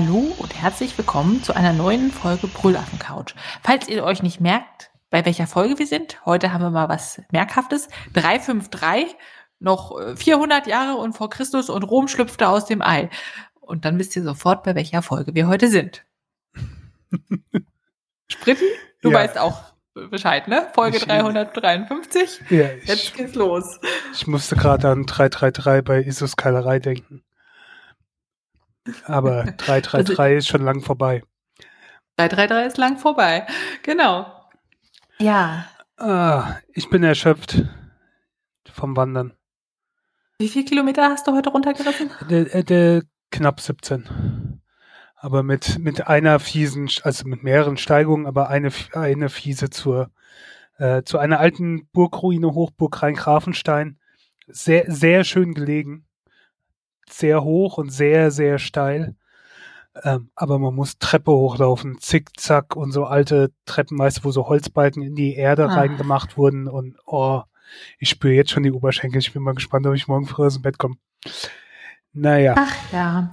Hallo und herzlich willkommen zu einer neuen Folge Brüllaffen Couch. Falls ihr euch nicht merkt, bei welcher Folge wir sind, heute haben wir mal was Merkhaftes. 353, noch äh, 400 Jahre und vor Christus und Rom schlüpfte aus dem Ei. Und dann wisst ihr sofort, bei welcher Folge wir heute sind. Spritten, du Ja. weißt auch Bescheid, ne? Folge Ich- 353. Ja, Jetzt ich, geht's los. ich musste gerade an 333 bei Isus Keilerei denken. Aber 333 ist schon lang vorbei. 333 ist lang vorbei. Genau. Ja. Ah, ich bin erschöpft vom Wandern. Wie viele Kilometer hast du heute runtergerissen? Der, äh, der knapp 17. Aber mit, mit einer fiesen, also mit mehreren Steigungen, aber eine, eine fiese zur, äh, zu einer alten Burgruine, Hochburg Rhein-Grafenstein. Sehr, sehr schön gelegen. Sehr hoch und sehr, sehr steil. Ähm, aber man muss Treppe hochlaufen, zickzack und so alte Treppen, meist wo so Holzbalken in die Erde Ah. reingemacht wurden und oh, ich spüre jetzt schon die Oberschenkel. Ich bin mal gespannt, ob ich morgen früh aus dem Bett komme. Naja. Ach ja.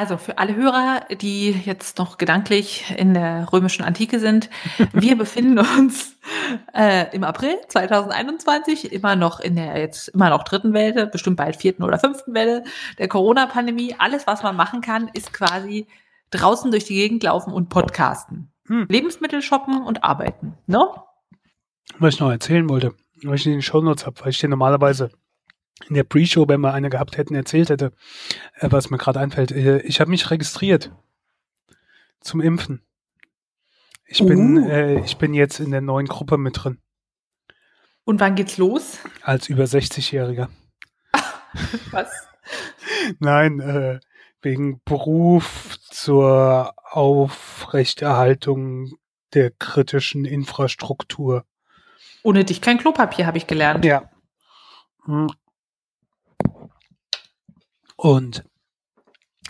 Also für alle Hörer, die jetzt noch gedanklich in der römischen Antike sind, wir befinden uns äh, im April 2021 immer noch in der jetzt immer noch dritten Welle, bestimmt bald vierten oder fünften Welle der Corona-Pandemie. Alles, was man machen kann, ist quasi draußen durch die Gegend laufen und podcasten. Hm. Lebensmittel shoppen und arbeiten. Ne? was ich noch erzählen wollte, was ich in den Shownotes habe, weil ich dir normalerweise in der Pre-Show, wenn wir eine gehabt hätten, erzählt hätte, äh, was mir gerade einfällt. Äh, ich habe mich registriert zum Impfen. Ich bin, Uh. äh, ich bin jetzt in der neuen Gruppe mit drin, Und wann geht's los? als über 60-Jähriger. Was? Nein, äh, wegen Beruf zur Aufrechterhaltung der kritischen Infrastruktur. Ohne dich kein Klopapier, habe ich gelernt. Ja. Und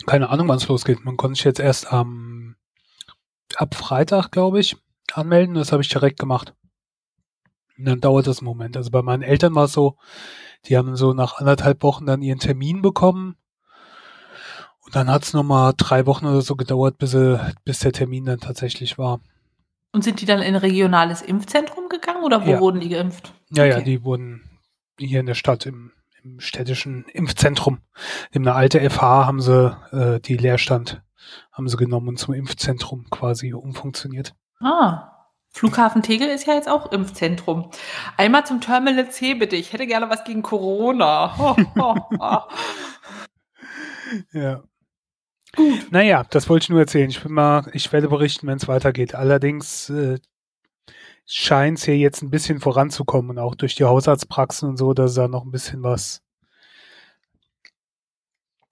keine Ahnung, wann es losgeht. Man konnte sich jetzt erst am ab Freitag, glaube ich, anmelden. Das habe ich direkt gemacht. Und dann dauert das einen Moment. Also bei meinen Eltern war es so, die haben so nach anderthalb Wochen dann ihren Termin bekommen. Und dann hat es nochmal drei Wochen oder so gedauert, bis, bis der Termin dann tatsächlich war. Und sind die dann in ein regionales Impfzentrum gegangen oder wo Ja. wurden die geimpft? Ja, ja, Okay. die wurden hier in der Stadt im, im städtischen Impfzentrum. In eine alte FH haben sie äh, die Leerstand haben sie genommen und zum Impfzentrum quasi umfunktioniert. Ah. Flughafen Tegel ist ja jetzt auch Impfzentrum. Einmal zum Terminal C bitte. Ich hätte gerne was gegen Corona. Ho, ho, ho. Ja. Naja, das wollte ich nur erzählen. Ich bin mal, ich werde berichten, wenn es weitergeht. Allerdings äh, scheint es hier jetzt ein bisschen voranzukommen und auch durch die Hausarztpraxen und so, dass da noch ein bisschen was.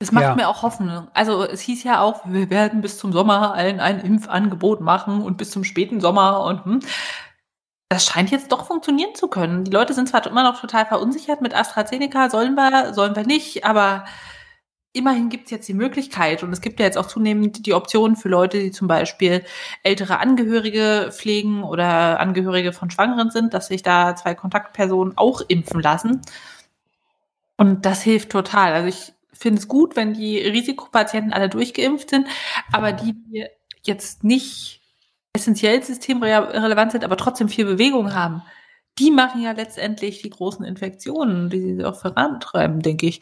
Das macht Ja. mir auch Hoffnung. Also es hieß ja auch, wir werden bis zum Sommer allen ein Impfangebot machen und bis zum späten Sommer und hm. Das scheint jetzt doch funktionieren zu können. Die Leute sind zwar immer noch total verunsichert mit AstraZeneca, sollen wir, sollen wir nicht, aber immerhin gibt es jetzt die Möglichkeit und es gibt ja jetzt auch zunehmend die Option für Leute, die zum Beispiel ältere Angehörige pflegen oder Angehörige von Schwangeren sind, dass sich da zwei Kontaktpersonen auch impfen lassen. Und das hilft total. Also ich finde es gut, wenn die Risikopatienten alle durchgeimpft sind, aber die, die jetzt nicht essentiell systemrelevant sind, aber trotzdem viel Bewegung haben, die machen ja letztendlich die großen Infektionen, die sie auch vorantreiben, denke ich.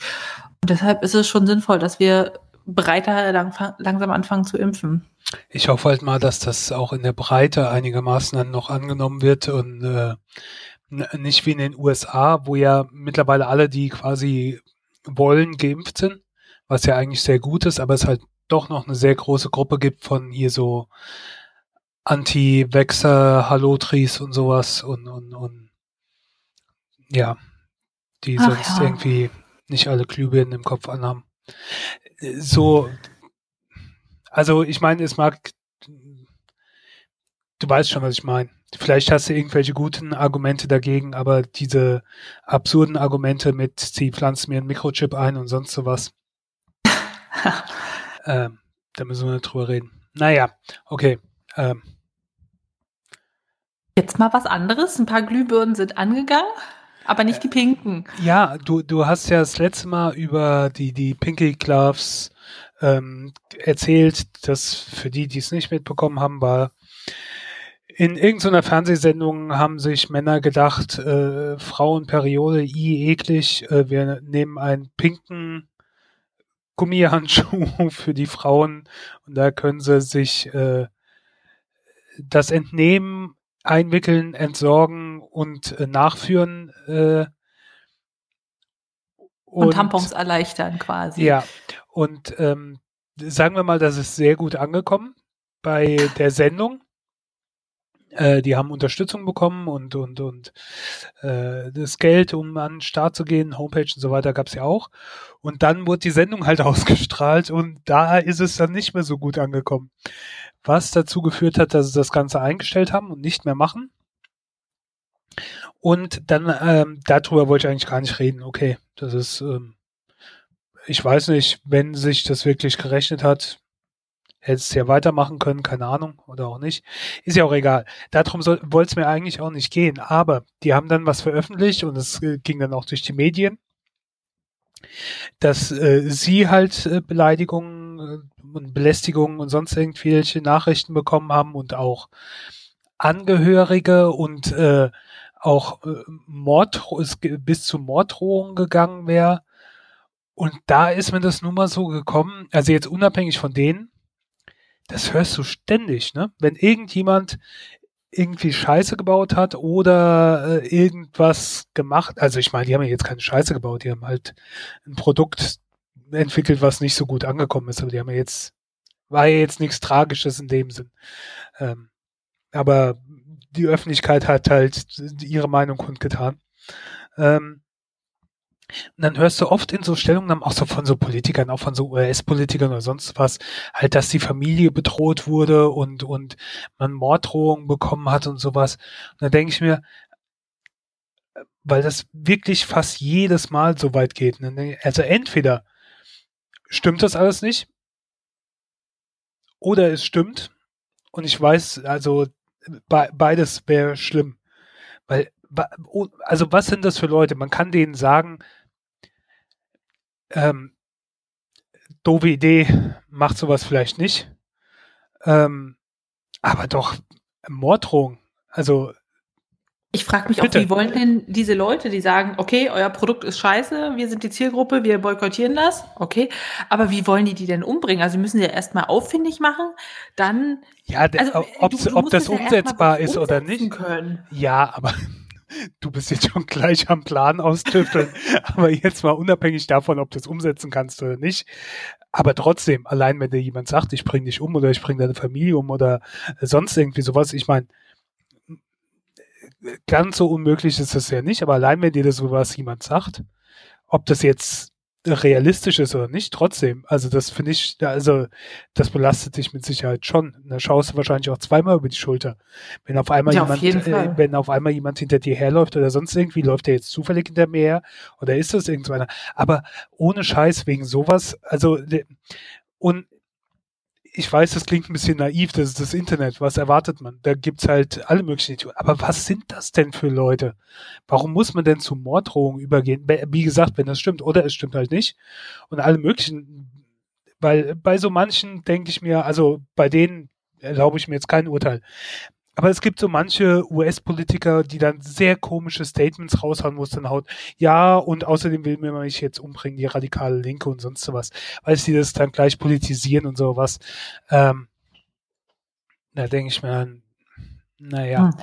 Und deshalb ist es schon sinnvoll, dass wir breiter lang, langsam anfangen zu impfen. Ich hoffe halt mal, dass das auch in der Breite einigermaßen dann noch angenommen wird und äh, nicht wie in den USA, wo ja mittlerweile alle, die quasi wollen, geimpft sind, was ja eigentlich sehr gut ist, aber es halt doch noch eine sehr große Gruppe gibt von hier so Anti-Vexer, Hallotris und sowas und, und, und ja, die Ach sonst ja. irgendwie nicht alle Glühbirnen im Kopf anhaben. So, also ich meine, es mag, du weißt schon, was ich meine. Vielleicht hast du irgendwelche guten Argumente dagegen, aber diese absurden Argumente mit, sie pflanzen mir einen Mikrochip ein und sonst sowas, ähm, da müssen wir nicht drüber reden. Naja, okay. Ähm, Jetzt mal was anderes. Ein paar Glühbirnen sind angegangen. Aber nicht die pinken. Ja, du, du hast ja das letzte Mal über die, die Pinky Gloves ähm, erzählt, dass für die, die es nicht mitbekommen haben, war in irgendeiner Fernsehsendung haben sich Männer gedacht, äh, Frauenperiode, i eklig, äh, wir nehmen einen pinken Gummihandschuh für die Frauen und da können sie sich äh, das entnehmen, einwickeln, entsorgen und äh, nachführen. Äh, und, und, Tampons erleichtern quasi. Ja, und ähm, sagen wir mal, das ist sehr gut angekommen bei der Sendung. Äh, die haben Unterstützung bekommen und und und äh, das Geld, um an den Start zu gehen, Homepage und so weiter gab's ja auch. Und dann wurde die Sendung halt ausgestrahlt und da ist es dann nicht mehr so gut angekommen. Was dazu geführt hat, dass sie das Ganze eingestellt haben und nicht mehr machen. Und dann, ähm, darüber wollte ich eigentlich gar nicht reden. Okay, das ist, ähm, ich weiß nicht, wenn sich das wirklich gerechnet hat, hättest du ja weitermachen können, keine Ahnung, oder auch nicht. Ist ja auch egal. Darum wollte es mir eigentlich auch nicht gehen. Aber die haben dann was veröffentlicht und es äh, ging dann auch durch die Medien, dass äh, sie halt äh, Beleidigungen äh, und Belästigungen und sonst irgendwelche Nachrichten bekommen haben und auch Angehörige und äh, auch äh, Mord, bis zu Morddrohungen gegangen wäre. Und da ist mir das nun mal so gekommen, also jetzt unabhängig von denen, das hörst du ständig, ne? Wenn irgendjemand irgendwie Scheiße gebaut hat oder äh, irgendwas gemacht, also ich meine, die haben ja jetzt keine Scheiße gebaut, die haben halt ein Produkt entwickelt, was nicht so gut angekommen ist, aber die haben ja jetzt, war ja jetzt nichts Tragisches in dem Sinn. Ähm, aber die Öffentlichkeit hat halt ihre Meinung kundgetan. Ähm, und dann hörst du oft in so Stellungnahmen, auch so von so Politikern, auch von so US-Politikern oder sonst was, halt, dass die Familie bedroht wurde und, und man Morddrohungen bekommen hat und sowas. Und da denke ich mir, weil das wirklich fast jedes Mal so weit geht. Ne? Also entweder stimmt das alles nicht, oder es stimmt. Und ich weiß, also be beides wäre schlimm. Weil, also was sind das für Leute? Man kann denen sagen, ähm, doofe Idee, macht sowas vielleicht nicht. Ähm, aber doch Morddrohung. Also ich frage mich Bitte. auch, wie wollen denn diese Leute, die sagen, okay, euer Produkt ist scheiße, wir sind die Zielgruppe, wir boykottieren das, okay, aber wie wollen die die denn umbringen? Also müssen sie ja erstmal auffindig machen, dann. Ja, also, ob, du, du ob das umsetzbar ist oder nicht. Können. Ja, aber du bist jetzt schon gleich am Plan austüfteln, aber jetzt mal unabhängig davon, ob du es umsetzen kannst oder nicht. Aber trotzdem, allein wenn dir jemand sagt, ich bring dich um oder ich bring deine Familie um oder sonst irgendwie sowas, ich meine, ganz so unmöglich ist es ja nicht, aber allein wenn dir das sowas jemand sagt, ob das jetzt realistisch ist oder nicht, trotzdem, also das finde ich, also das belastet dich mit Sicherheit schon. Da schaust du wahrscheinlich auch zweimal über die Schulter. Wenn auf einmal ja, jemand, auf äh, wenn auf einmal jemand hinter dir herläuft oder sonst irgendwie, läuft der jetzt zufällig hinter mir her oder ist das irgendeiner? Aber ohne Scheiß wegen sowas, also und ich weiß, das klingt ein bisschen naiv, das ist das Internet, was erwartet man? Da gibt's halt alle möglichen, aber was sind das denn für Leute? Warum muss man denn zu Morddrohungen übergehen? Wie gesagt, wenn das stimmt, oder es stimmt halt nicht. Und alle möglichen, weil bei so manchen denke ich mir, also bei denen erlaube ich mir jetzt kein Urteil. Aber es gibt so manche US-Politiker, die dann sehr komische Statements raushauen, wo es dann haut, ja, und außerdem will mir mich jetzt umbringen, die radikale Linke und sonst sowas, weil sie das dann gleich politisieren und sowas. Ähm, da denke ich mir naja. Hm.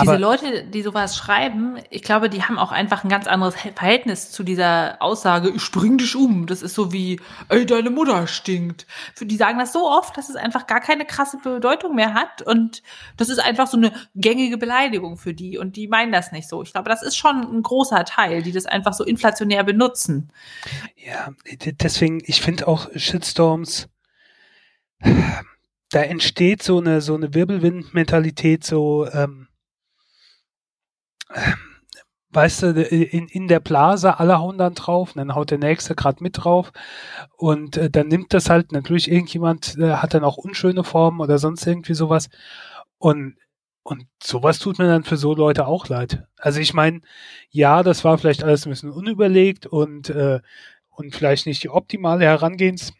Diese Leute, die sowas schreiben, ich glaube, die haben auch einfach ein ganz anderes Verhältnis zu dieser Aussage, ich bring dich um. Das ist so wie, ey, deine Mutter stinkt. Die sagen das so oft, dass es einfach gar keine krasse Bedeutung mehr hat. Und das ist einfach so eine gängige Beleidigung für die. Und die meinen das nicht so. Ich glaube, das ist schon ein großer Teil, die das einfach so inflationär benutzen. Ja, deswegen, ich finde auch Shitstorms da entsteht so eine so eine Wirbelwind-Mentalität, so ähm, äh, weißt du, in, in der Blase, alle hauen dann drauf, dann haut der Nächste gerade mit drauf und äh, dann nimmt das halt natürlich irgendjemand, äh, hat dann auch unschöne Formen oder sonst irgendwie sowas und und sowas tut mir dann für so Leute auch leid. Also ich meine, ja, das war vielleicht alles ein bisschen unüberlegt und, äh, und vielleicht nicht die optimale Herangehensweise,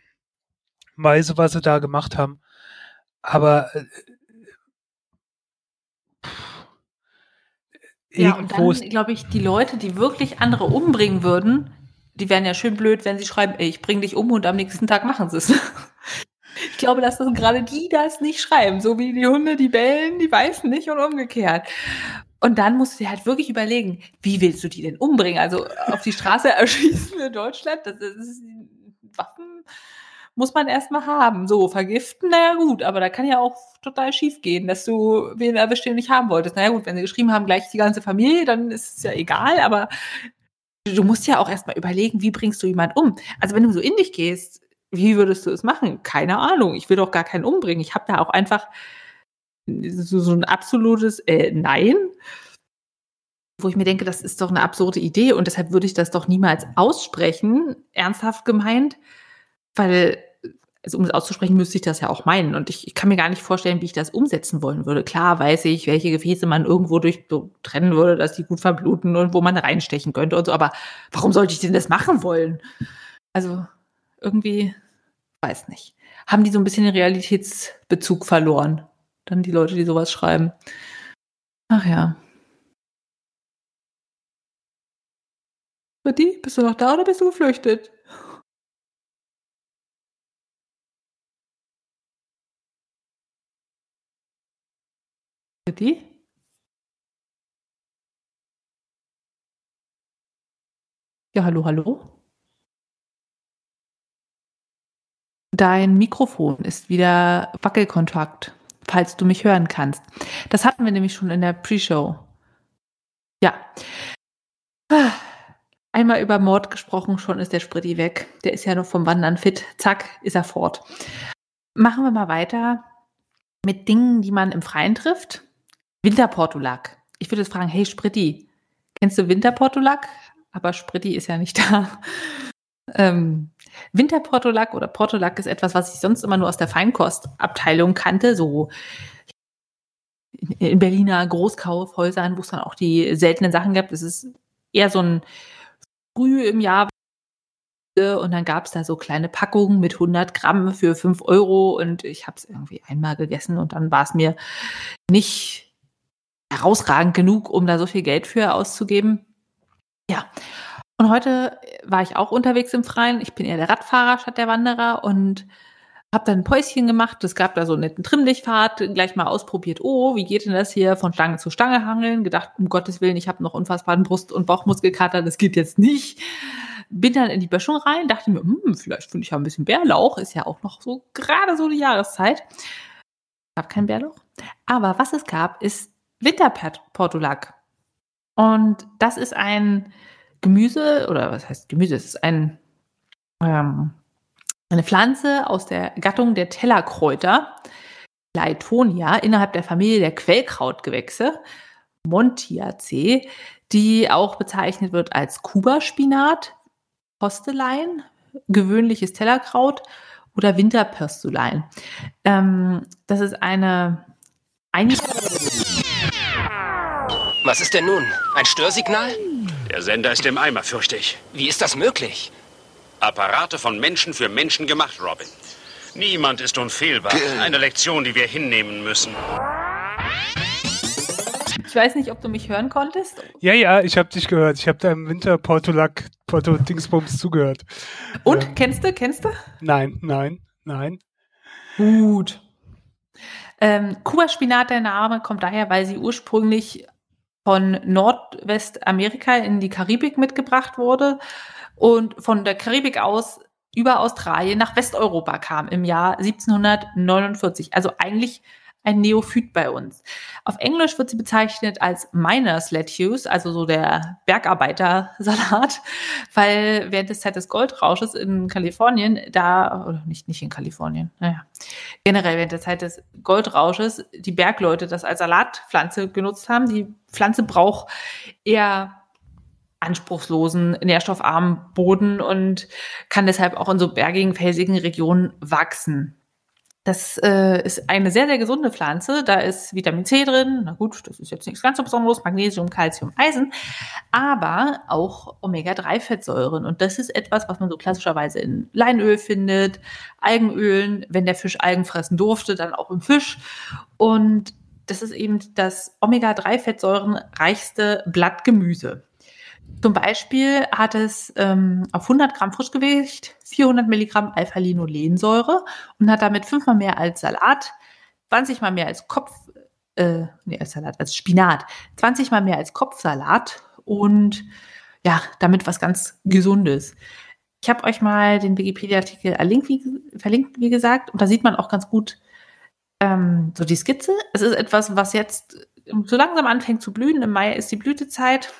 was sie da gemacht haben. Aber äh, ja, und dann glaube ich, die Leute, die wirklich andere umbringen würden, die wären ja schön blöd, wenn sie schreiben, ey, ich bring dich um und am nächsten Tag machen sie es. Ich glaube, dass das gerade die das nicht schreiben, so wie die Hunde, die bellen, die beißen nicht und umgekehrt. Und dann musst du dir halt wirklich überlegen, wie willst du die denn umbringen? Also auf die Straße erschießen in Deutschland, das ist, Waffen muss man erstmal haben. So, vergiften, naja gut, aber da kann ja auch total schief gehen, dass du wen erwischt, den nicht haben wolltest. Naja gut, wenn sie geschrieben haben, gleich die ganze Familie, dann ist es ja egal, aber du musst ja auch erstmal überlegen, wie bringst du jemanden um? Also wenn du so in dich gehst, wie würdest du es machen? Keine Ahnung. Ich will doch gar keinen umbringen. Ich habe da auch einfach so, so ein absolutes äh, Nein, wo ich mir denke, das ist doch eine absurde Idee und deshalb würde ich das doch niemals aussprechen, ernsthaft gemeint, weil, also um es auszusprechen, müsste ich das ja auch meinen. Und ich, ich kann mir gar nicht vorstellen, wie ich das umsetzen wollen würde. Klar weiß ich, welche Gefäße man irgendwo durch trennen würde, dass die gut verbluten und wo man reinstechen könnte und so, aber warum sollte ich denn das machen wollen? Also, irgendwie, weiß nicht, haben die so ein bisschen den Realitätsbezug verloren. Dann die Leute, die sowas schreiben. Ach ja. Bist du noch da oder bist du geflüchtet? Britti? Ja, hallo, hallo. Dein Mikrofon ist wieder Wackelkontakt, falls du mich hören kannst. Das hatten wir nämlich schon in der Pre-Show. Ja. Einmal über Mord gesprochen, schon ist der Spritti weg. Der ist ja noch vom Wandern fit. Zack, ist er fort. Machen wir mal weiter mit Dingen, die man im Freien trifft. Winterportulak. Ich würde jetzt fragen, hey Spritti, kennst du Winterportulak? Aber Spritti ist ja nicht da. Ähm, Winterportulak oder Portulak ist etwas, was ich sonst immer nur aus der Feinkostabteilung kannte, so in Berliner Großkaufhäusern, wo es dann auch die seltenen Sachen gab. Es ist eher so ein früh im Jahr und dann gab es da so kleine Packungen mit 100 Gramm für 5 Euro und ich habe es irgendwie einmal gegessen und dann war es mir nicht herausragend genug, um da so viel Geld für auszugeben. Ja, und heute war ich auch unterwegs im Freien. Ich bin eher der Radfahrer statt der Wanderer und habe dann ein Päuschen gemacht. Es gab da so einen netten Trimmlichtfahrt, gleich mal ausprobiert. Oh, wie geht denn das hier von Stange zu Stange hangeln? Gedacht, um Gottes Willen, ich habe noch unfassbaren Brust- und Bauchmuskelkater, das geht jetzt nicht. Bin dann in die Böschung rein, dachte mir, hm, vielleicht finde ich ja ein bisschen Bärlauch, ist ja auch noch so gerade so die Jahreszeit. Gab kein Bärlauch. Aber was es gab, ist Winterportulak. Und das ist ein Gemüse, oder was heißt Gemüse? Es ist ein, ähm, eine Pflanze aus der Gattung der Tellerkräuter, Leitonia, innerhalb der Familie der Quellkrautgewächse, Montiaceae, die auch bezeichnet wird als Kubaspinat, Postelein, gewöhnliches Tellerkraut oder Winterpöstulein. Ähm, das ist eine eigentlich. Was ist denn nun? Ein Störsignal? Der Sender ist im Eimer, fürchte ich. Wie ist das möglich? Apparate von Menschen für Menschen gemacht, Robin. Niemand ist unfehlbar. Eine Lektion, die wir hinnehmen müssen. Ich weiß nicht, ob du mich hören konntest. Ja, ja, ich habe dich gehört. Ich habe deinem Winter Portulak Porto Dingsbums zugehört. Und ähm, kennst du? Kennst du? Nein, nein, nein. Gut. Ähm, Kuba-Spinat, der Name, kommt daher, weil sie ursprünglich von Nordwestamerika in die Karibik mitgebracht wurde und von der Karibik aus über Australien nach Westeuropa kam im Jahr 1749. Also eigentlich ein Neophyt bei uns. Auf Englisch wird sie bezeichnet als Miners Lettuce, also so der Bergarbeitersalat, weil während des Zeit des Goldrausches in Kalifornien, da, oder nicht, nicht in Kalifornien, naja, generell während der Zeit des Goldrausches die Bergleute das als Salatpflanze genutzt haben. Die Pflanze braucht eher anspruchslosen, nährstoffarmen Boden und kann deshalb auch in so bergigen, felsigen Regionen wachsen. Das äh, ist eine sehr, sehr gesunde Pflanze. Da ist Vitamin C drin. Na gut, das ist jetzt nichts ganz so Besonderes. Magnesium, Calcium, Eisen. Aber auch Omega-3-Fettsäuren. Und das ist etwas, was man so klassischerweise in Leinöl findet, Algenölen. Wenn der Fisch Algen fressen durfte, dann auch im Fisch. Und das ist eben das Omega-3-Fettsäuren-reichste Blattgemüse. Zum Beispiel hat es ähm, auf 100 Gramm Frischgewicht 400 Milligramm Alpha-Linolensäure und hat damit fünfmal mehr als Salat, 20 mal mehr als Kopf, äh, nee, als Salat, als Spinat, 20 mal mehr als Kopfsalat und ja, damit was ganz Gesundes. Ich habe euch mal den Wikipedia-Artikel verlinkt, wie gesagt, und da sieht man auch ganz gut ähm, so die Skizze. Es ist etwas, was jetzt so langsam anfängt zu blühen. Im Mai ist die Blütezeit.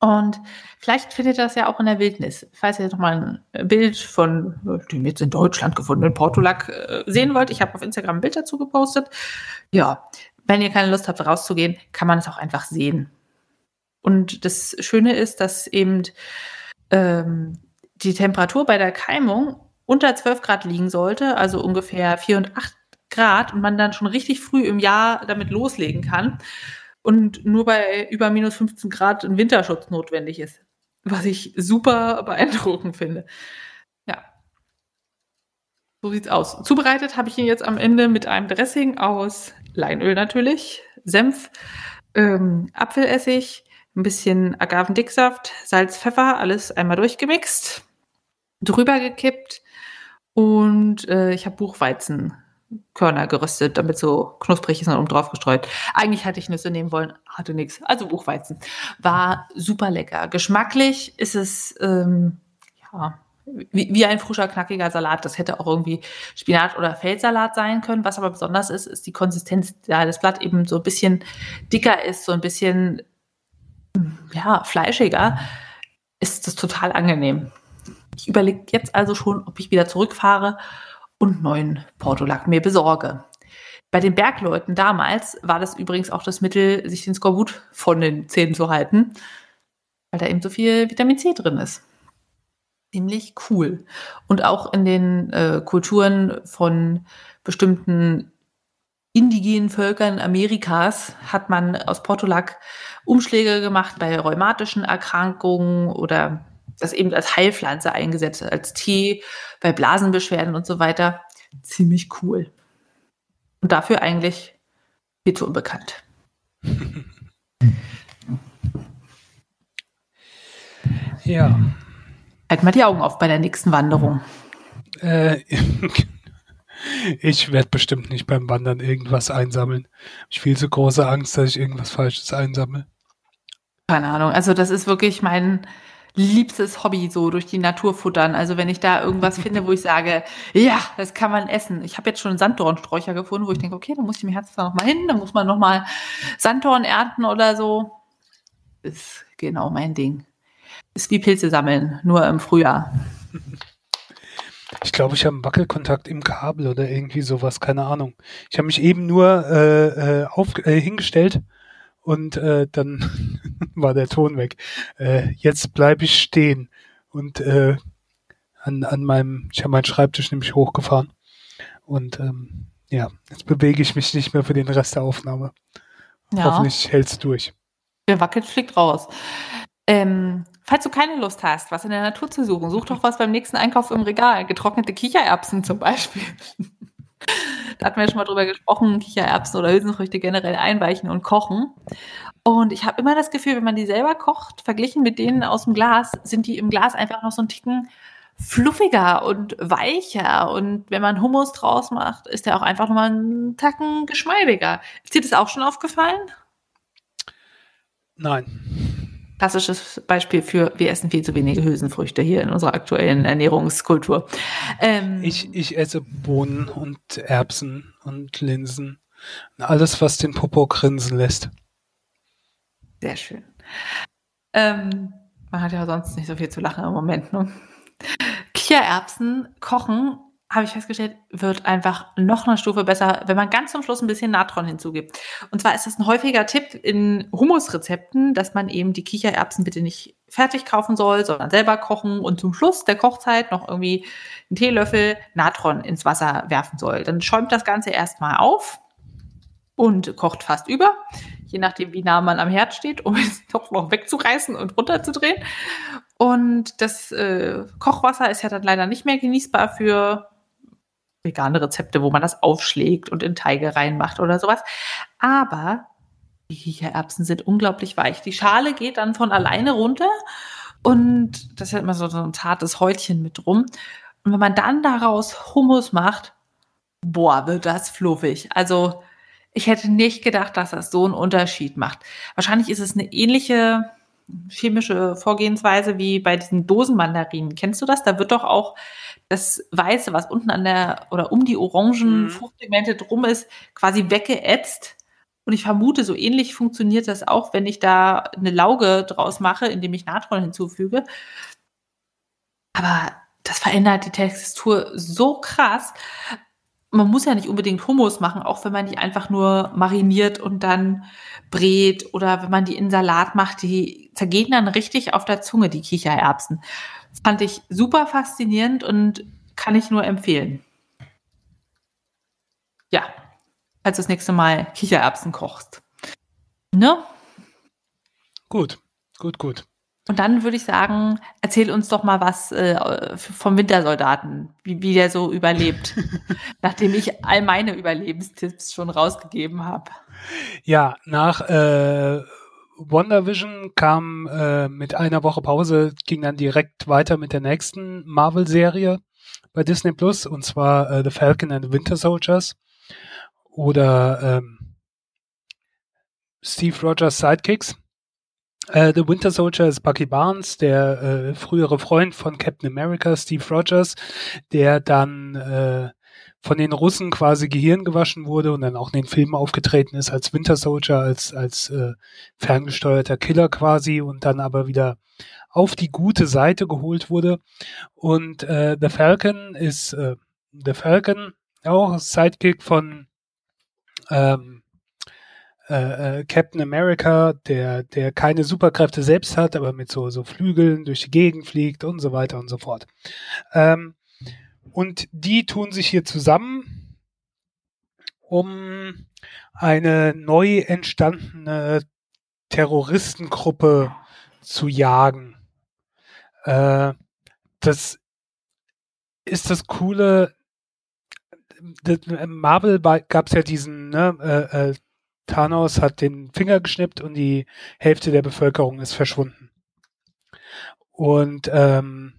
Und vielleicht findet ihr das ja auch in der Wildnis. Falls ihr noch mal ein Bild von dem jetzt in Deutschland gefundenen Portulak äh, sehen wollt, ich habe auf Instagram ein Bild dazu gepostet. Ja, wenn ihr keine Lust habt, rauszugehen, kann man es auch einfach sehen. Und das Schöne ist, dass eben ähm, die Temperatur bei der Keimung unter 12 Grad liegen sollte, also ungefähr 4 und 8 Grad, und man dann schon richtig früh im Jahr damit loslegen kann und nur bei über minus 15 Grad ein Winterschutz notwendig ist. Was ich super beeindruckend finde. Ja. So sieht's aus. Zubereitet habe ich ihn jetzt am Ende mit einem Dressing aus Leinöl natürlich, Senf, ähm, Apfelessig, ein bisschen Agavendicksaft, Salz, Pfeffer, alles einmal durchgemixt, drüber gekippt und äh, ich habe Buchweizen Körner geröstet, damit so knusprig ist und oben drauf gestreut. Eigentlich hatte ich Nüsse nehmen wollen, hatte nichts. Also Buchweizen. War super lecker. Geschmacklich ist es ähm, ja wie, wie ein frischer, knackiger Salat. Das hätte auch irgendwie Spinat oder Feldsalat sein können. Was aber besonders ist, ist die Konsistenz, da das Blatt eben so ein bisschen dicker ist, so ein bisschen ja, fleischiger, ist das total angenehm. Ich überlege jetzt also schon, ob ich wieder zurückfahre und neuen Portulak mir besorge. Bei den Bergleuten damals war das übrigens auch das Mittel, sich den Skorbut von den Zähnen zu halten, weil da eben so viel Vitamin C drin ist. Ziemlich cool. Und auch in den äh, Kulturen von bestimmten indigenen Völkern Amerikas hat man aus Portulak Umschläge gemacht bei rheumatischen Erkrankungen oder das eben als Heilpflanze eingesetzt, als Tee bei Blasenbeschwerden und so weiter. Ziemlich cool. Und dafür eigentlich viel zu unbekannt. Ja. Halt mal die Augen auf bei der nächsten Wanderung. Äh, ich werde bestimmt nicht beim Wandern irgendwas einsammeln. Ich viel zu große Angst, dass ich irgendwas Falsches einsammle. Keine Ahnung. Also das ist wirklich mein, liebstes Hobby, so durch die Natur futtern. Also wenn ich da irgendwas finde, wo ich sage, ja, das kann man essen. Ich habe jetzt schon Sanddornsträucher gefunden, wo ich denke, okay, da muss ich im Herzen noch mal hin, da muss man noch mal Sanddorn ernten oder so. Ist genau mein Ding. Ist wie Pilze sammeln, nur im Frühjahr. Ich glaube, ich habe einen Wackelkontakt im Kabel oder irgendwie sowas, keine Ahnung. Ich habe mich eben nur äh, äh auf, äh, hingestellt und äh, dann war der Ton weg. Äh, jetzt bleibe ich stehen und äh, an, an meinem, ich habe meinen Schreibtisch nämlich hochgefahren und ähm, ja, jetzt bewege ich mich nicht mehr für den Rest der Aufnahme. Ja. Hoffentlich hält's durch. Der wackelt, fliegt raus. Ähm, falls du keine Lust hast, was in der Natur zu suchen, such doch was beim nächsten Einkauf im Regal. Getrocknete Kichererbsen zum Beispiel. Da hatten wir schon mal drüber gesprochen, Kichererbsen oder Hülsenfrüchte generell einweichen und kochen. Und ich habe immer das Gefühl, wenn man die selber kocht, verglichen mit denen aus dem Glas, sind die im Glas einfach noch so ein Ticken fluffiger und weicher. Und wenn man Hummus draus macht, ist der auch einfach nochmal einen Tacken geschmeidiger. Ist dir das auch schon aufgefallen? Nein klassisches Beispiel für, wir essen viel zu wenige Hülsenfrüchte hier in unserer aktuellen Ernährungskultur. Ähm, ich, ich esse Bohnen und Erbsen und Linsen. Alles, was den Popo grinsen lässt. Sehr schön. Ähm, man hat ja sonst nicht so viel zu lachen im Moment. Ne? Kichererbsen kochen habe ich festgestellt, wird einfach noch eine Stufe besser, wenn man ganz zum Schluss ein bisschen Natron hinzugibt. Und zwar ist das ein häufiger Tipp in Hummusrezepten, dass man eben die Kichererbsen bitte nicht fertig kaufen soll, sondern selber kochen und zum Schluss der Kochzeit noch irgendwie einen Teelöffel Natron ins Wasser werfen soll. Dann schäumt das Ganze erstmal auf und kocht fast über, je nachdem, wie nah man am Herd steht, um es doch noch wegzureißen und runterzudrehen. Und das äh, Kochwasser ist ja dann leider nicht mehr genießbar für vegane Rezepte, wo man das aufschlägt und in Teige reinmacht oder sowas. Aber die Kichererbsen sind unglaublich weich. Die Schale geht dann von alleine runter und das ja immer so, ein zartes Häutchen mit drum. Und wenn man dann daraus Hummus macht, boah, wird das fluffig. Also ich hätte nicht gedacht, dass das so einen Unterschied macht. Wahrscheinlich ist es eine ähnliche chemische Vorgehensweise wie bei diesen Dosenmandarinen. Kennst du das? Da wird doch auch das Weiße, was unten an der oder um die orangen mhm. Fruchtpigmente drum ist, quasi weggeätzt. Und ich vermute, so ähnlich funktioniert das auch, wenn ich da eine Lauge draus mache, indem ich Natron hinzufüge. Aber das verändert die Textur so krass. Man muss ja nicht unbedingt Hummus machen, auch wenn man die einfach nur mariniert und dann brät oder wenn man die in Salat macht, die zergehen dann richtig auf der Zunge, die Kichererbsen. Fand ich super faszinierend und kann ich nur empfehlen. Ja, als du das nächste Mal Kichererbsen kochst. Ne? Gut, gut, gut. Und dann würde ich sagen, erzähl uns doch mal was äh, vom Wintersoldaten, wie, wie der so überlebt, nachdem ich all meine Überlebenstipps schon rausgegeben habe. Ja, nach äh, WandaVision kam äh, mit einer Woche Pause, ging dann direkt weiter mit der nächsten Marvel-Serie bei Disney Plus, und zwar äh, The Falcon and the Winter Soldiers oder ähm, Steve Rogers Sidekicks. Äh, The Winter Soldier ist Bucky Barnes, der äh, frühere Freund von Captain America, Steve Rogers, der dann äh, von den Russen quasi Gehirn gewaschen wurde und dann auch in den Filmen aufgetreten ist als Winter Soldier, als, als äh, ferngesteuerter Killer quasi und dann aber wieder auf die gute Seite geholt wurde. Und äh, The Falcon ist äh, The Falcon, auch Sidekick von ähm, äh, äh, Captain America, der, der keine Superkräfte selbst hat, aber mit so, so Flügeln durch die Gegend fliegt und so weiter und so fort. Ähm, und die tun sich hier zusammen, um eine neu entstandene Terroristengruppe zu jagen. Äh, das ist das Coole. Marvel gab es ja diesen, ne, äh, äh, Thanos hat den Finger geschnippt und die Hälfte der Bevölkerung ist verschwunden. Und ähm,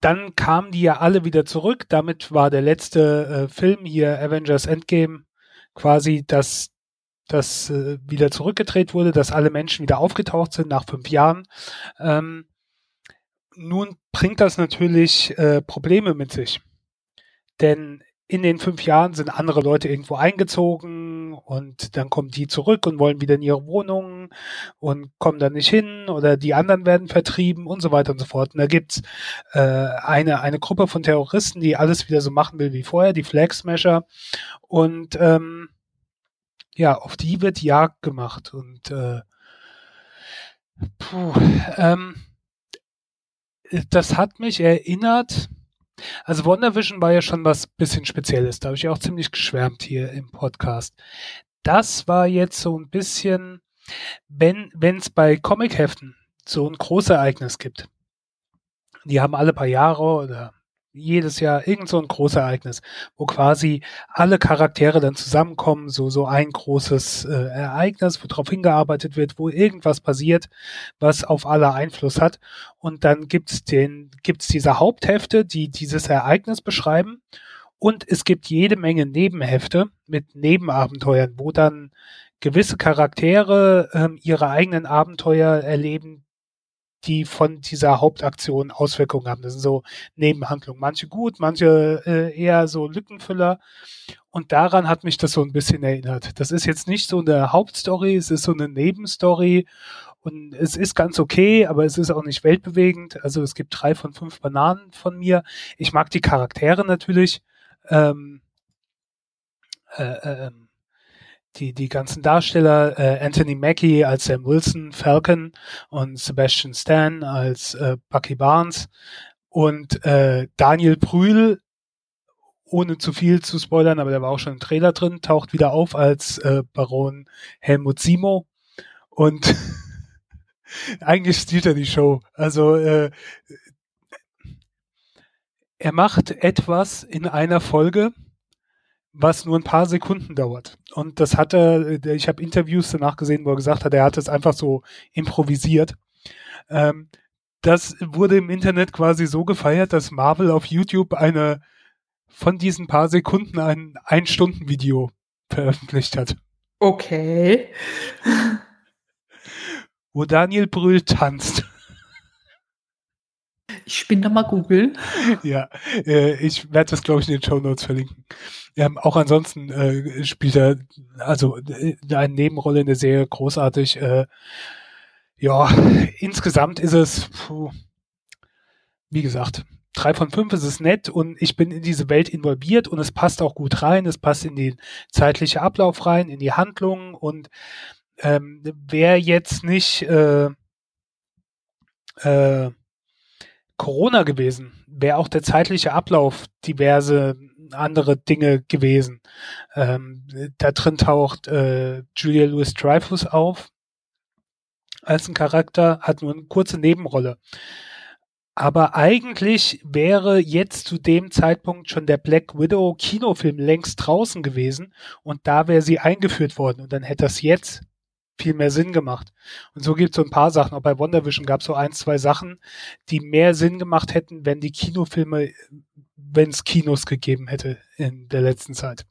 dann kamen die ja alle wieder zurück. Damit war der letzte äh, Film hier, Avengers Endgame, quasi, dass das äh, wieder zurückgedreht wurde, dass alle Menschen wieder aufgetaucht sind nach fünf Jahren. Ähm, nun bringt das natürlich äh, Probleme mit sich. Denn in den fünf Jahren sind andere Leute irgendwo eingezogen und dann kommen die zurück und wollen wieder in ihre Wohnungen und kommen da nicht hin oder die anderen werden vertrieben und so weiter und so fort. Und da gibt's äh, eine, eine Gruppe von Terroristen, die alles wieder so machen will wie vorher, die Flag Smasher. Und ähm, ja, auf die wird Jagd gemacht. Und äh, puh, ähm, das hat mich erinnert also WandaVision war ja schon was bisschen Spezielles. Da habe ich auch ziemlich geschwärmt hier im Podcast. Das war jetzt so ein bisschen, wenn es bei Comicheften so ein Großereignis gibt. Die haben alle paar Jahre oder jedes Jahr irgend so ein Großereignis, wo quasi alle Charaktere dann zusammenkommen, so, so ein großes äh, Ereignis, wo darauf hingearbeitet wird, wo irgendwas passiert, was auf alle Einfluss hat. Und dann gibt's den, gibt's diese Haupthefte, die dieses Ereignis beschreiben. Und es gibt jede Menge Nebenhefte mit Nebenabenteuern, wo dann gewisse Charaktere ähm, ihre eigenen Abenteuer erleben, die von dieser Hauptaktion Auswirkungen haben. Das sind so Nebenhandlungen. Manche gut, manche äh, eher so Lückenfüller. Und daran hat mich das so ein bisschen erinnert. Das ist jetzt nicht so eine Hauptstory, es ist so eine Nebenstory. Und es ist ganz okay, aber es ist auch nicht weltbewegend. Also es gibt drei von fünf Bananen von mir. Ich mag die Charaktere natürlich. Ähm, äh, äh, die, die ganzen Darsteller, äh, Anthony Mackie als Sam Wilson, Falcon und Sebastian Stan als äh, Bucky Barnes und äh, Daniel Brühl, ohne zu viel zu spoilern, aber der war auch schon im Trailer drin, taucht wieder auf als äh, Baron Helmut Simo und eigentlich stiehlt er die Show. Also äh, er macht etwas in einer Folge, was nur ein paar Sekunden dauert. Und das hat er, ich habe Interviews danach gesehen, wo er gesagt hat, er hat es einfach so improvisiert. Ähm, das wurde im Internet quasi so gefeiert, dass Marvel auf YouTube eine von diesen paar Sekunden ein Ein-Stunden-Video veröffentlicht hat. Okay. Wo Daniel Brühl tanzt. Ich bin da mal googeln. Ja, äh, ich werde das, glaube ich, in den Show Notes verlinken. Ähm, auch ansonsten äh, spielt er also äh, eine Nebenrolle in der Serie großartig. Äh, ja, insgesamt ist es, puh, wie gesagt, drei von fünf ist es nett und ich bin in diese Welt involviert und es passt auch gut rein. Es passt in den zeitliche Ablauf rein, in die Handlungen und ähm, wer jetzt nicht äh, äh, Corona gewesen, wäre auch der zeitliche Ablauf diverse andere Dinge gewesen. Ähm, da drin taucht äh, Julia Louis Dreyfus auf als ein Charakter, hat nur eine kurze Nebenrolle. Aber eigentlich wäre jetzt zu dem Zeitpunkt schon der Black Widow Kinofilm längst draußen gewesen und da wäre sie eingeführt worden und dann hätte das jetzt viel mehr Sinn gemacht. Und so gibt es so ein paar Sachen. Auch bei WandaVision gab es so ein, zwei Sachen, die mehr Sinn gemacht hätten, wenn die Kinofilme, wenn es Kinos gegeben hätte in der letzten Zeit.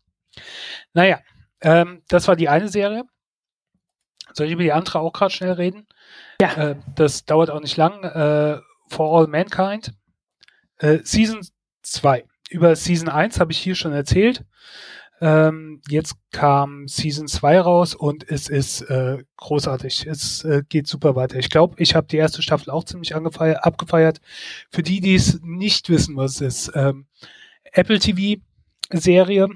Naja, ähm, das war die eine Serie. Soll ich über die andere auch gerade schnell reden? Ja. Äh, das dauert auch nicht lang. Äh, For All Mankind. Äh, Season 2. Über Season 1 habe ich hier schon erzählt. Ähm, jetzt kam Season 2 raus und es ist äh, großartig. Es äh, geht super weiter. Ich glaube, ich habe die erste Staffel auch ziemlich abgefeiert. Für die, die es nicht wissen, was es ist, ähm, Apple TV Serie.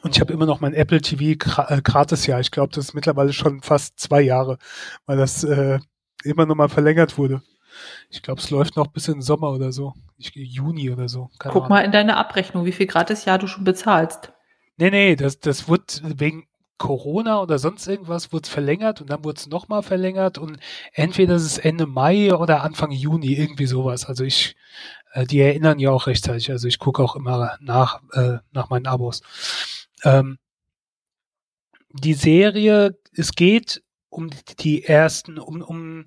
Und ich habe immer noch mein Apple TV äh, Gratis-Jahr. Ich glaube, das ist mittlerweile schon fast zwei Jahre, weil das äh, immer noch mal verlängert wurde. Ich glaube, es läuft noch bis in den Sommer oder so. Ich, Juni oder so. Keine Guck Ahnung. mal in deine Abrechnung, wie viel Gratis-Jahr du schon bezahlst. Nee, nee, das, das wird wegen Corona oder sonst irgendwas wurde verlängert und dann wurde es nochmal verlängert und entweder ist es Ende Mai oder Anfang Juni, irgendwie sowas. Also ich, äh, die erinnern ja auch rechtzeitig. Also ich gucke auch immer nach, äh, nach meinen Abos. Ähm, die Serie, es geht um die ersten, um, um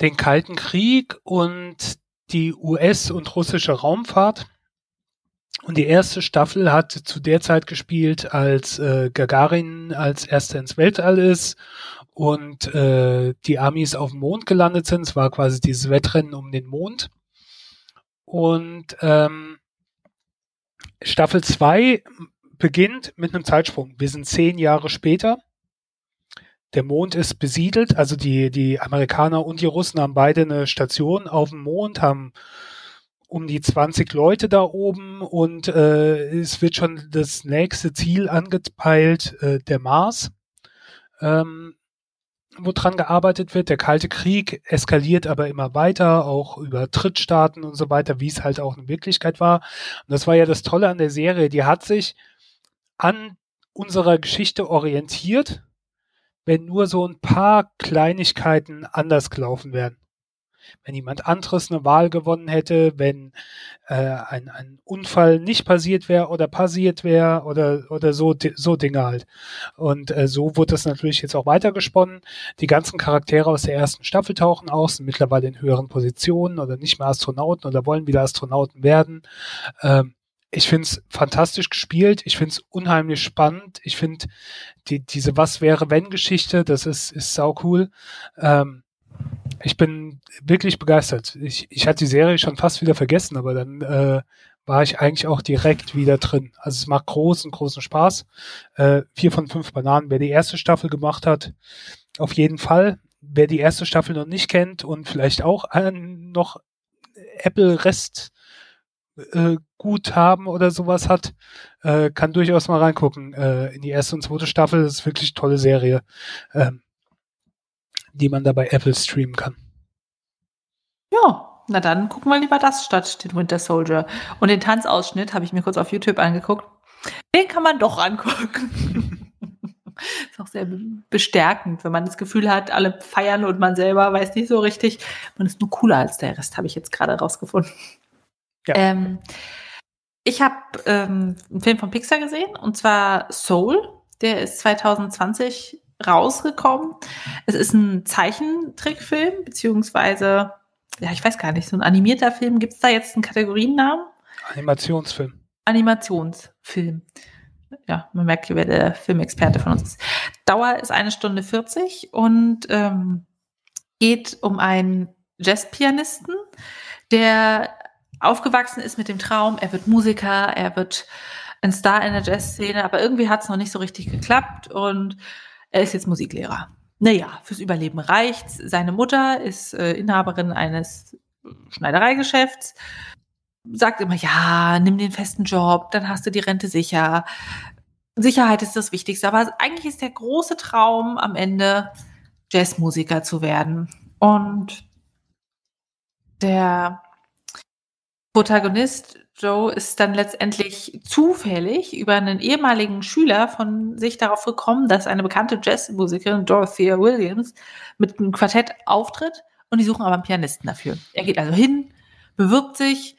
den Kalten Krieg und die US- und russische Raumfahrt. Und die erste Staffel hat zu der Zeit gespielt, als äh, Gagarin als erster ins Weltall ist und äh, die Amis auf dem Mond gelandet sind. Es war quasi dieses Wettrennen um den Mond. Und ähm, Staffel 2 beginnt mit einem Zeitsprung. Wir sind zehn Jahre später. Der Mond ist besiedelt, also die, die Amerikaner und die Russen haben beide eine Station auf dem Mond, haben um die 20 Leute da oben und äh, es wird schon das nächste Ziel angepeilt, äh, der Mars, ähm, wo dran gearbeitet wird. Der Kalte Krieg eskaliert aber immer weiter, auch über Drittstaaten und so weiter, wie es halt auch in Wirklichkeit war. Und das war ja das Tolle an der Serie, die hat sich an unserer Geschichte orientiert, wenn nur so ein paar Kleinigkeiten anders gelaufen wären wenn jemand anderes eine Wahl gewonnen hätte, wenn äh, ein, ein Unfall nicht passiert wäre oder passiert wäre oder, oder so, so Dinge halt. Und äh, so wurde das natürlich jetzt auch weitergesponnen. Die ganzen Charaktere aus der ersten Staffel tauchen aus, sind mittlerweile in höheren Positionen oder nicht mehr Astronauten oder wollen wieder Astronauten werden. Ähm, ich finde es fantastisch gespielt. Ich finde es unheimlich spannend. Ich finde die, diese Was wäre wenn Geschichte, das ist, ist sau cool. Ähm, ich bin wirklich begeistert. Ich, ich hatte die Serie schon fast wieder vergessen, aber dann äh, war ich eigentlich auch direkt wieder drin. Also es macht großen, großen Spaß. Äh, vier von fünf Bananen, wer die erste Staffel gemacht hat, auf jeden Fall. Wer die erste Staffel noch nicht kennt und vielleicht auch einen noch Apple-Rest äh, Guthaben oder sowas hat, äh, kann durchaus mal reingucken äh, in die erste und zweite Staffel. Das ist wirklich tolle Serie, ähm, die man da bei Apple streamen kann. Ja, na dann gucken wir lieber das statt den Winter Soldier. Und den Tanzausschnitt habe ich mir kurz auf YouTube angeguckt. Den kann man doch angucken. ist auch sehr bestärkend, wenn man das Gefühl hat, alle feiern und man selber weiß nicht so richtig. Man ist nur cooler als der Rest, habe ich jetzt gerade rausgefunden. Ja. Ähm, ich habe ähm, einen Film von Pixar gesehen und zwar Soul. Der ist 2020 rausgekommen. Es ist ein Zeichentrickfilm, beziehungsweise, ja, ich weiß gar nicht, so ein animierter Film. Gibt es da jetzt einen Kategoriennamen? Animationsfilm. Animationsfilm. Ja, man merkt, wer der Filmexperte von uns ist. Dauer ist eine Stunde 40 und ähm, geht um einen Jazzpianisten, der aufgewachsen ist mit dem Traum, er wird Musiker, er wird ein Star in der Jazzszene, aber irgendwie hat es noch nicht so richtig geklappt und er ist jetzt Musiklehrer. Naja, fürs Überleben reicht's. Seine Mutter ist äh, Inhaberin eines Schneidereigeschäfts, sagt immer, ja, nimm den festen Job, dann hast du die Rente sicher. Sicherheit ist das Wichtigste, aber eigentlich ist der große Traum am Ende, Jazzmusiker zu werden. Und der Protagonist Joe ist dann letztendlich zufällig über einen ehemaligen Schüler von sich darauf gekommen, dass eine bekannte Jazzmusikerin Dorothea Williams mit einem Quartett auftritt und die suchen aber einen Pianisten dafür. Er geht also hin, bewirbt sich,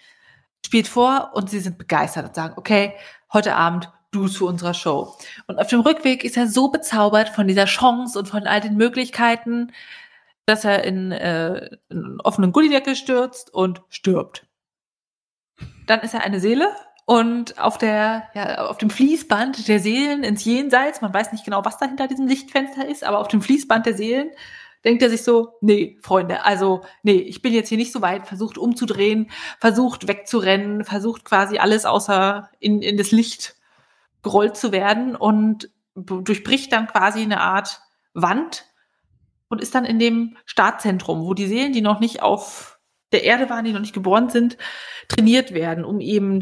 spielt vor und sie sind begeistert und sagen, okay, heute Abend du zu unserer Show. Und auf dem Rückweg ist er so bezaubert von dieser Chance und von all den Möglichkeiten, dass er in, äh, in einen offenen Gullideckel stürzt und stirbt. Dann ist er eine Seele und auf der, ja, auf dem Fließband der Seelen ins Jenseits, man weiß nicht genau, was da hinter diesem Lichtfenster ist, aber auf dem Fließband der Seelen denkt er sich so, nee, Freunde, also, nee, ich bin jetzt hier nicht so weit, versucht umzudrehen, versucht wegzurennen, versucht quasi alles außer in, in das Licht gerollt zu werden und durchbricht dann quasi eine Art Wand und ist dann in dem Startzentrum, wo die Seelen, die noch nicht auf der Erde waren, die noch nicht geboren sind, trainiert werden, um eben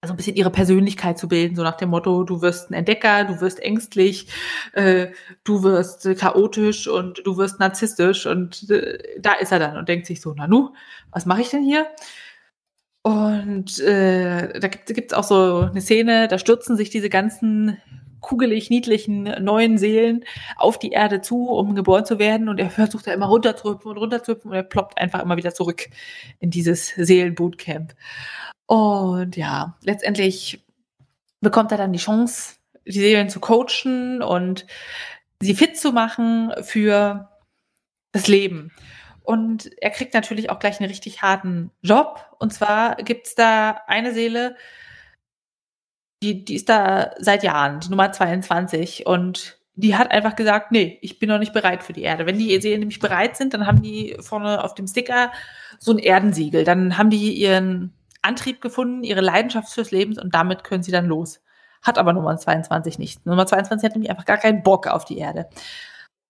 also ein bisschen ihre Persönlichkeit zu bilden, so nach dem Motto, du wirst ein Entdecker, du wirst ängstlich, äh, du wirst chaotisch und du wirst narzisstisch und äh, da ist er dann und denkt sich so, na nu, was mache ich denn hier? Und äh, da gibt es auch so eine Szene, da stürzen sich diese ganzen kugelig niedlichen neuen Seelen auf die Erde zu, um geboren zu werden. Und er versucht da immer runterzuhüpfen und runterzuhüpfen und er ploppt einfach immer wieder zurück in dieses Seelenbootcamp. Und ja, letztendlich bekommt er dann die Chance, die Seelen zu coachen und sie fit zu machen für das Leben. Und er kriegt natürlich auch gleich einen richtig harten Job. Und zwar gibt's da eine Seele, die, die ist da seit Jahren, die Nummer 22. Und die hat einfach gesagt, nee, ich bin noch nicht bereit für die Erde. Wenn die Seelen nämlich bereit sind, dann haben die vorne auf dem Sticker so ein Erdensiegel. Dann haben die ihren Antrieb gefunden, ihre Leidenschaft fürs Leben und damit können sie dann los. Hat aber Nummer 22 nicht. Nummer 22 hat nämlich einfach gar keinen Bock auf die Erde.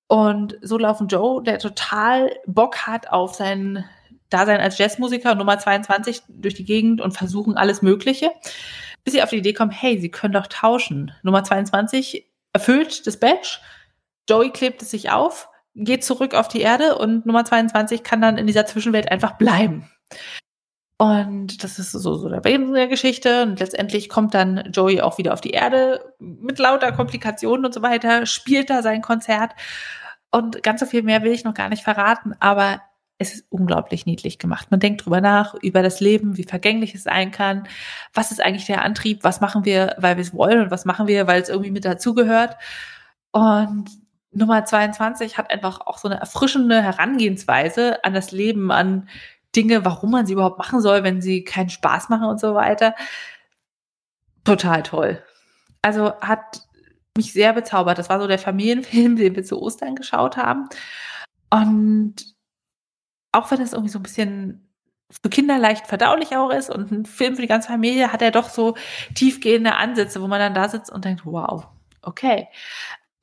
Und so laufen Joe, der total Bock hat auf sein Dasein als Jazzmusiker, Nummer 22 durch die Gegend und versuchen alles Mögliche bis sie auf die Idee kommen, hey, sie können doch tauschen. Nummer 22 erfüllt das Badge, Joey klebt es sich auf, geht zurück auf die Erde und Nummer 22 kann dann in dieser Zwischenwelt einfach bleiben. Und das ist so, so der Beginn der Geschichte. Und letztendlich kommt dann Joey auch wieder auf die Erde mit lauter Komplikationen und so weiter, spielt da sein Konzert. Und ganz so viel mehr will ich noch gar nicht verraten, aber es ist unglaublich niedlich gemacht. Man denkt drüber nach, über das Leben, wie vergänglich es sein kann. Was ist eigentlich der Antrieb? Was machen wir, weil wir es wollen und was machen wir, weil es irgendwie mit dazugehört? Und Nummer 22 hat einfach auch so eine erfrischende Herangehensweise an das Leben, an Dinge, warum man sie überhaupt machen soll, wenn sie keinen Spaß machen und so weiter. Total toll. Also hat mich sehr bezaubert. Das war so der Familienfilm, den wir zu Ostern geschaut haben. Und auch wenn es irgendwie so ein bisschen für Kinder leicht verdaulich auch ist und ein Film für die ganze Familie, hat er doch so tiefgehende Ansätze, wo man dann da sitzt und denkt, wow, okay.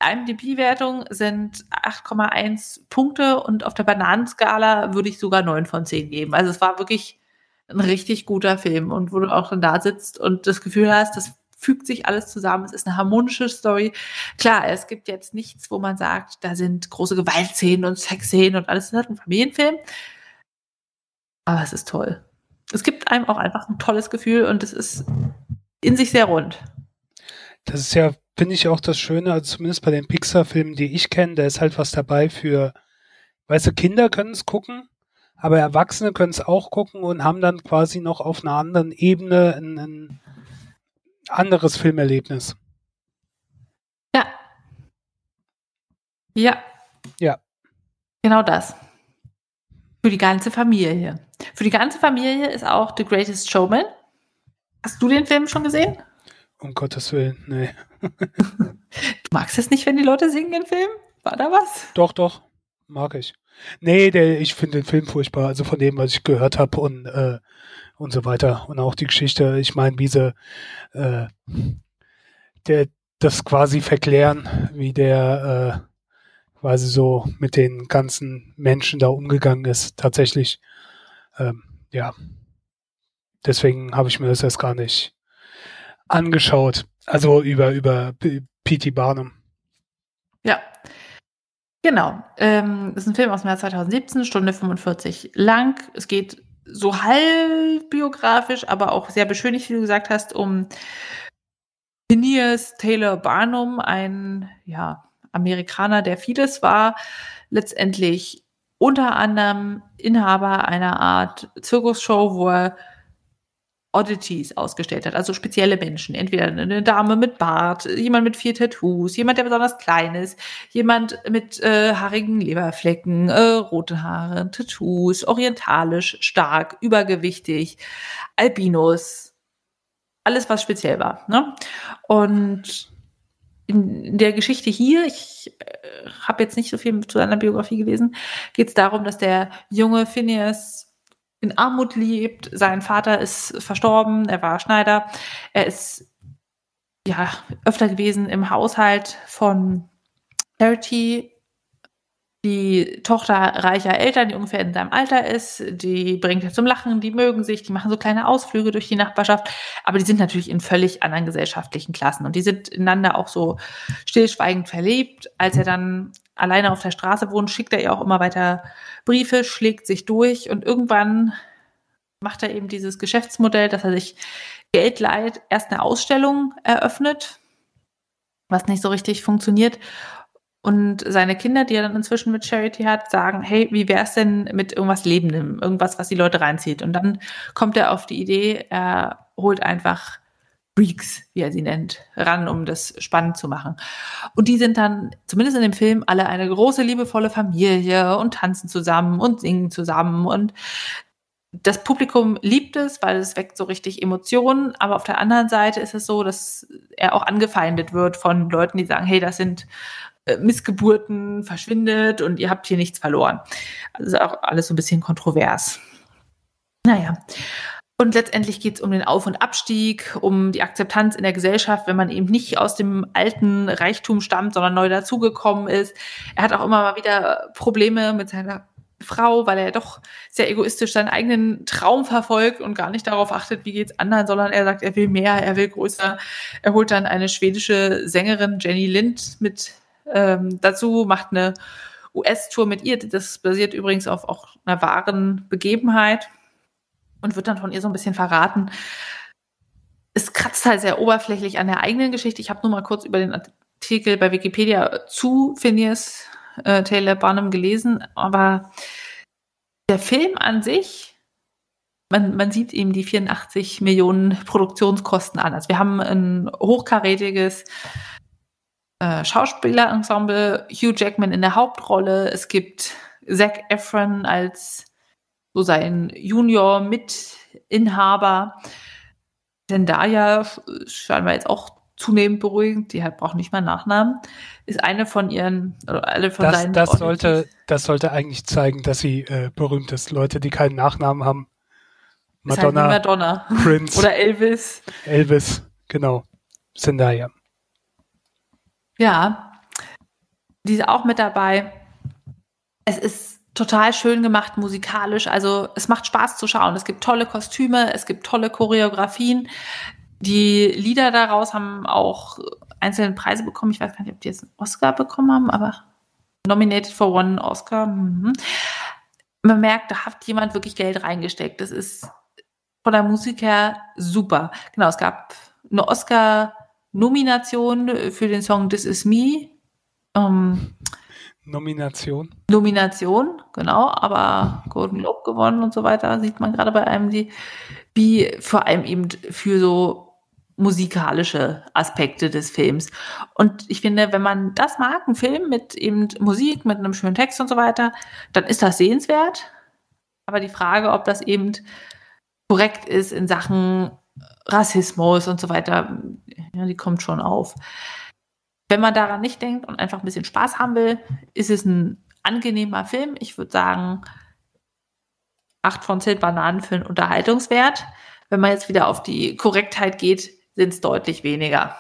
IMDb-Wertung sind 8,1 Punkte und auf der Bananenskala würde ich sogar 9 von 10 geben. Also es war wirklich ein richtig guter Film und wo du auch dann da sitzt und das Gefühl hast, das fügt sich alles zusammen. Es ist eine harmonische Story. Klar, es gibt jetzt nichts, wo man sagt, da sind große Gewaltszenen und Sexszenen und alles. Das ist halt ein Familienfilm. Aber es ist toll. Es gibt einem auch einfach ein tolles Gefühl und es ist in sich sehr rund. Das ist ja, finde ich auch das Schöne, also zumindest bei den Pixar-Filmen, die ich kenne, da ist halt was dabei für, weißt du, Kinder können es gucken, aber Erwachsene können es auch gucken und haben dann quasi noch auf einer anderen Ebene ein, ein anderes Filmerlebnis. Ja. Ja. Ja. Genau das. Für die ganze Familie. Für die ganze Familie ist auch The Greatest Showman. Hast du den Film schon gesehen? Um Gottes Willen, nee. du magst es nicht, wenn die Leute singen im Film? War da was? Doch, doch. Mag ich. Nee, der, ich finde den Film furchtbar, also von dem, was ich gehört habe und, äh, und so weiter. Und auch die Geschichte, ich meine, wie sie äh, der, das quasi verklären, wie der äh, quasi so mit den ganzen Menschen da umgegangen ist, tatsächlich. Ähm, ja. Deswegen habe ich mir das erst gar nicht angeschaut. Also über, über P.T. Barnum. Ja. Genau. Ähm, ist ein Film aus dem Jahr 2017, Stunde 45 lang. Es geht so halb biografisch, aber auch sehr beschönigt, wie du gesagt hast, um Phineas Taylor Barnum, ein ja, Amerikaner, der vieles war, letztendlich unter anderem Inhaber einer Art Zirkusshow, wo er Oddities ausgestellt hat, also spezielle Menschen. Entweder eine Dame mit Bart, jemand mit vier Tattoos, jemand, der besonders klein ist, jemand mit äh, haarigen Leberflecken, äh, rote Haare, Tattoos, orientalisch, stark, übergewichtig, Albinos, alles, was speziell war. Ne? Und in der Geschichte hier, ich äh, habe jetzt nicht so viel zu seiner Biografie gelesen, geht es darum, dass der junge Phineas in Armut lebt. Sein Vater ist verstorben, er war Schneider. Er ist ja öfter gewesen im Haushalt von Charity, die Tochter reicher Eltern, die ungefähr in seinem Alter ist, die bringt er zum Lachen, die mögen sich, die machen so kleine Ausflüge durch die Nachbarschaft, aber die sind natürlich in völlig anderen gesellschaftlichen Klassen und die sind ineinander auch so stillschweigend verliebt. Als er dann alleine auf der Straße wohnt, schickt er ihr auch immer weiter Briefe, schlägt sich durch und irgendwann macht er eben dieses Geschäftsmodell, dass er sich Geld leiht, erst eine Ausstellung eröffnet, was nicht so richtig funktioniert. Und seine Kinder, die er dann inzwischen mit Charity hat, sagen, hey, wie wäre es denn mit irgendwas Lebendem, irgendwas, was die Leute reinzieht? Und dann kommt er auf die Idee, er holt einfach Freaks, wie er sie nennt, ran, um das spannend zu machen. Und die sind dann, zumindest in dem Film, alle eine große, liebevolle Familie und tanzen zusammen und singen zusammen. Und das Publikum liebt es, weil es weckt so richtig Emotionen. Aber auf der anderen Seite ist es so, dass er auch angefeindet wird von Leuten, die sagen, hey, das sind äh, Missgeburten, verschwindet und ihr habt hier nichts verloren. Also auch alles so ein bisschen kontrovers. Naja. Und letztendlich geht es um den Auf- und Abstieg, um die Akzeptanz in der Gesellschaft, wenn man eben nicht aus dem alten Reichtum stammt, sondern neu dazugekommen ist. Er hat auch immer mal wieder Probleme mit seiner Frau, weil er doch sehr egoistisch seinen eigenen Traum verfolgt und gar nicht darauf achtet, wie geht's anderen, sondern er sagt, er will mehr, er will größer. Er holt dann eine schwedische Sängerin Jenny Lind mit ähm, dazu, macht eine US-Tour mit ihr. Das basiert übrigens auf auch einer wahren Begebenheit und wird dann von ihr so ein bisschen verraten. Es kratzt halt sehr oberflächlich an der eigenen Geschichte. Ich habe nur mal kurz über den Artikel bei Wikipedia zu Phineas äh, Taylor Barnum gelesen, aber der Film an sich, man, man sieht ihm die 84 Millionen Produktionskosten an. Also wir haben ein hochkarätiges äh, Schauspielerensemble, Hugh Jackman in der Hauptrolle, es gibt Zac Efron als so sein Junior-Mitinhaber. Zendaya scheinen wir jetzt auch zunehmend beruhigend, die hat, braucht nicht mal Nachnamen, ist eine von ihren, oder alle von das, seinen das sollte, das sollte eigentlich zeigen, dass sie äh, berühmt ist. Leute, die keinen Nachnamen haben. Madonna, halt Madonna. Prince. oder Elvis. Elvis, genau. Zendaya. Ja, die ist auch mit dabei. Es ist total schön gemacht musikalisch. Also es macht Spaß zu schauen. Es gibt tolle Kostüme, es gibt tolle Choreografien. Die Lieder daraus haben auch einzelne Preise bekommen. Ich weiß gar nicht, ob die jetzt einen Oscar bekommen haben, aber nominated for one Oscar. Mhm. Man merkt, da hat jemand wirklich Geld reingesteckt. Das ist von der Musik her super. Genau, es gab eine Oscar-Nomination für den Song This Is Me. Ähm, Nomination. Nomination, genau, aber Golden Globe gewonnen und so weiter, sieht man gerade bei einem, die, wie vor allem eben für so musikalische Aspekte des Films. Und ich finde, wenn man das mag, ein Film mit eben Musik, mit einem schönen Text und so weiter, dann ist das sehenswert. Aber die Frage, ob das eben korrekt ist in Sachen Rassismus und so weiter, ja, die kommt schon auf. Wenn man daran nicht denkt und einfach ein bisschen Spaß haben will, ist es ein angenehmer Film. Ich würde sagen, acht von zehn Bananen für einen Unterhaltungswert. Wenn man jetzt wieder auf die Korrektheit geht, sind es deutlich weniger.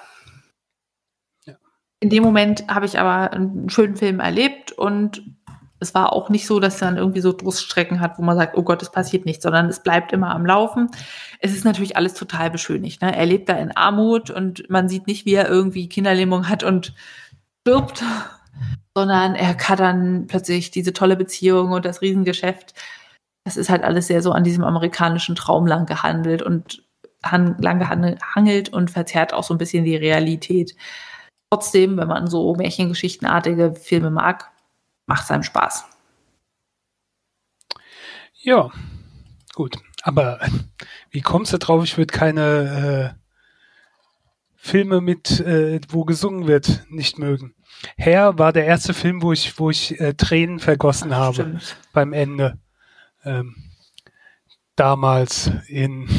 Ja. In dem Moment habe ich aber einen schönen Film erlebt und es war auch nicht so, dass er dann irgendwie so Durststrecken hat, wo man sagt, oh Gott, es passiert nichts, sondern es bleibt immer am Laufen. Es ist natürlich alles total beschönigt. Ne? Er lebt da in Armut und man sieht nicht, wie er irgendwie Kinderlähmung hat und stirbt, sondern er hat dann plötzlich diese tolle Beziehung und das Riesengeschäft. Das ist halt alles sehr so an diesem amerikanischen Traum lang gehandelt und lang gehangelt und verzerrt auch so ein bisschen die Realität. Trotzdem, wenn man so Märchengeschichtenartige Filme mag, macht es einem Spaß. Ja, gut. Aber wie kommst du drauf? Ich würde keine äh, Filme mit, äh, wo gesungen wird, nicht mögen. Herr war der erste Film, wo ich, wo ich äh, Tränen vergossen Ach, habe stimmt. beim Ende. Ähm, damals in,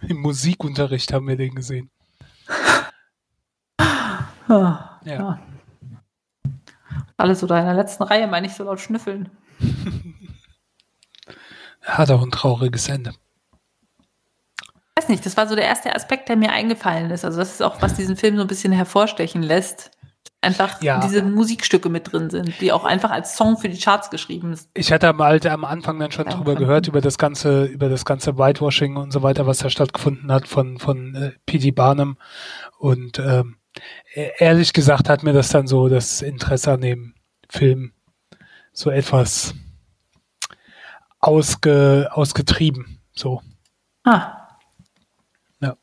im Musikunterricht haben wir den gesehen. ja. ja. Alles oder in der letzten Reihe, meine ich, so laut schnüffeln. Hat auch ein trauriges Ende. Ich weiß nicht, das war so der erste Aspekt, der mir eingefallen ist. Also das ist auch, was diesen Film so ein bisschen hervorstechen lässt. Einfach ja. diese Musikstücke mit drin sind, die auch einfach als Song für die Charts geschrieben sind. Ich hatte am, Alter, am Anfang dann schon ja, drüber gehört, über das ganze, über das ganze Whitewashing und so weiter, was da stattgefunden hat von, von äh, P.D. Barnum. Und ähm, ehrlich gesagt hat mir das dann so das Interesse an dem Film so etwas ausge, ausgetrieben. So. Ah. Ja. Habe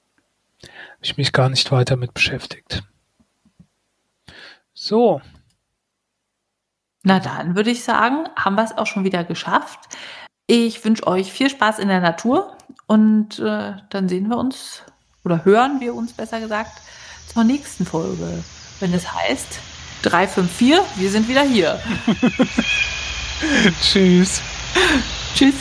ich mich gar nicht weiter mit beschäftigt. So. Na dann würde ich sagen, haben wir es auch schon wieder geschafft. Ich wünsche euch viel Spaß in der Natur und äh, dann sehen wir uns oder hören wir uns besser gesagt zur nächsten Folge, wenn es heißt 354, wir sind wieder hier. Tschüss. Tschüss.